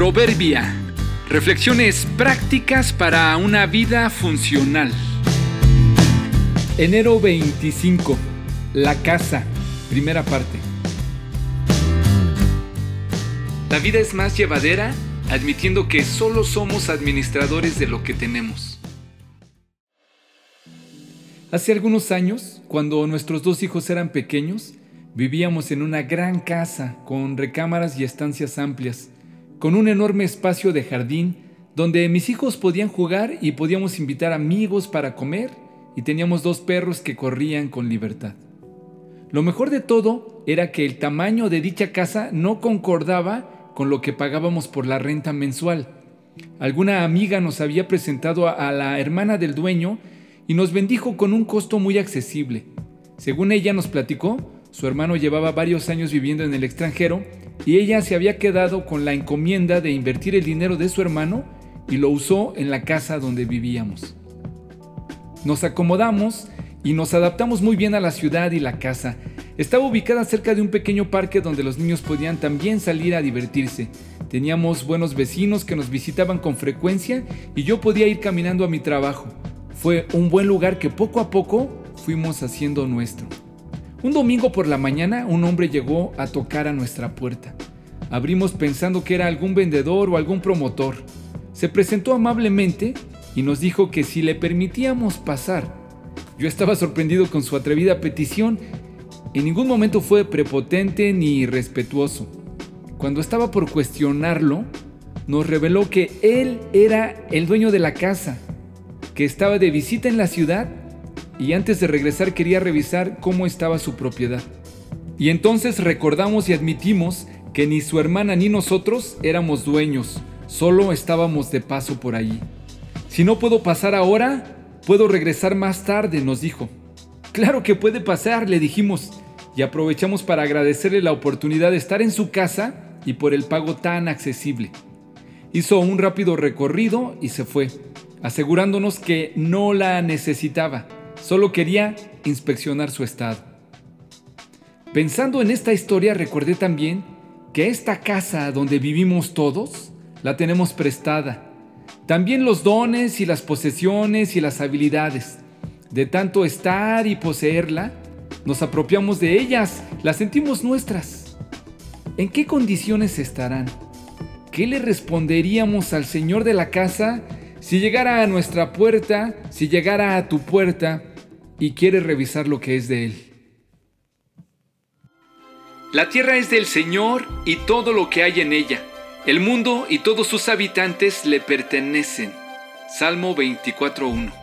Proverbia. Reflexiones prácticas para una vida funcional. Enero 25. La casa. Primera parte. La vida es más llevadera admitiendo que solo somos administradores de lo que tenemos. Hace algunos años, cuando nuestros dos hijos eran pequeños, vivíamos en una gran casa con recámaras y estancias amplias con un enorme espacio de jardín donde mis hijos podían jugar y podíamos invitar amigos para comer y teníamos dos perros que corrían con libertad. Lo mejor de todo era que el tamaño de dicha casa no concordaba con lo que pagábamos por la renta mensual. Alguna amiga nos había presentado a la hermana del dueño y nos bendijo con un costo muy accesible. Según ella nos platicó, su hermano llevaba varios años viviendo en el extranjero y ella se había quedado con la encomienda de invertir el dinero de su hermano y lo usó en la casa donde vivíamos. Nos acomodamos y nos adaptamos muy bien a la ciudad y la casa. Estaba ubicada cerca de un pequeño parque donde los niños podían también salir a divertirse. Teníamos buenos vecinos que nos visitaban con frecuencia y yo podía ir caminando a mi trabajo. Fue un buen lugar que poco a poco fuimos haciendo nuestro. Un domingo por la mañana un hombre llegó a tocar a nuestra puerta. Abrimos pensando que era algún vendedor o algún promotor. Se presentó amablemente y nos dijo que si le permitíamos pasar. Yo estaba sorprendido con su atrevida petición. En ningún momento fue prepotente ni irrespetuoso. Cuando estaba por cuestionarlo, nos reveló que él era el dueño de la casa, que estaba de visita en la ciudad y antes de regresar quería revisar cómo estaba su propiedad. Y entonces recordamos y admitimos que ni su hermana ni nosotros éramos dueños, solo estábamos de paso por allí. Si no puedo pasar ahora, puedo regresar más tarde, nos dijo. Claro que puede pasar, le dijimos, y aprovechamos para agradecerle la oportunidad de estar en su casa y por el pago tan accesible. Hizo un rápido recorrido y se fue, asegurándonos que no la necesitaba Solo quería inspeccionar su estado. Pensando en esta historia recordé también que esta casa donde vivimos todos la tenemos prestada. También los dones y las posesiones y las habilidades. De tanto estar y poseerla, nos apropiamos de ellas, las sentimos nuestras. ¿En qué condiciones estarán? ¿Qué le responderíamos al Señor de la casa si llegara a nuestra puerta, si llegara a tu puerta y quiere revisar lo que es de Él. La tierra es del Señor y todo lo que hay en ella. El mundo y todos sus habitantes le pertenecen. Salmo 24.1